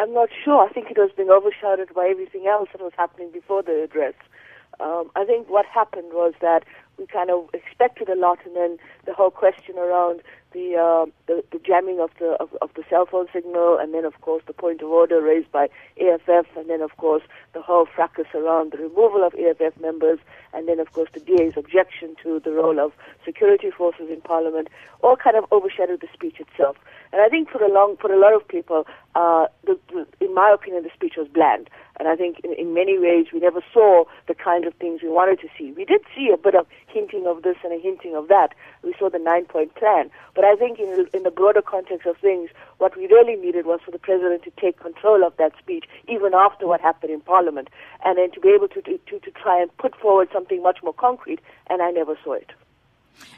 I'm not sure. I think it was being overshadowed by everything else that was happening before the address. Um, I think what happened was that we kind of expected a lot, and then the whole question around the uh, the, the, jamming of the of, of, the cell phone signal, and then of course the point of order raised by EFF, and then of course the whole fracas around the removal of EFF members, and then of course the DA's objection to the role of security forces in Parliament, all kind of overshadowed the speech itself. And I think for a long for a lot of people, uh, the, the, in my opinion, the speech was bland. And I think in, in many ways we never saw the kind of things we wanted to see. We did see a bit of hinting of this and a hinting of that. We saw the nine-point plan. But I think in, in the broader context of things, what we really needed was for the president to take control of that speech, even after what happened in Parliament, and then to be able to, to, to try and put forward something much more concrete. And I never saw it.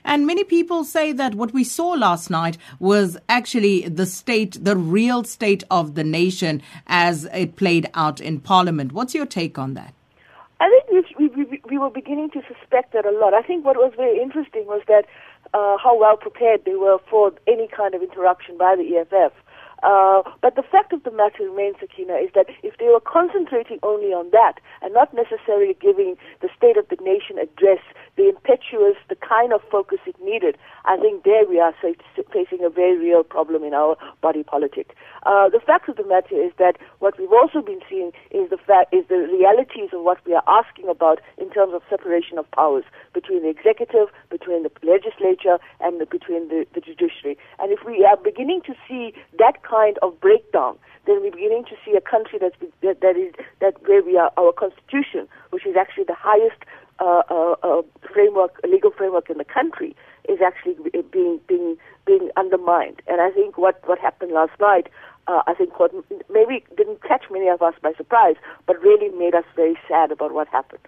And many people say that what we saw last night was actually the state, the real state of the nation as it played out in Parliament. What's your take on that? I think we, we, we were beginning to suspect that a lot. I think what was very interesting was that uh, how well prepared they were for any kind of interruption by the EFF. Uh, but the fact of the matter remains, Sakina, is that if they were concentrating only on that and not necessarily giving the State of the Nation address the impetuous, the kind of focus it needed, I think there we are facing a very real problem in our body politic. Uh, the fact of the matter is that what we've also been seeing is the fact is the realities of what we are asking about in terms of separation of powers between the executive, between the legislature, and the, between the, the judiciary. And if we beginning to see that kind of breakdown, then we're beginning to see a country that's that, that is that where we are our constitution, which is actually the highest uh, uh, uh, framework, legal framework in the country, is actually being being being undermined. And I think what what happened last night, uh, I think what maybe didn't catch many of us by surprise, but really made us very sad about what happened.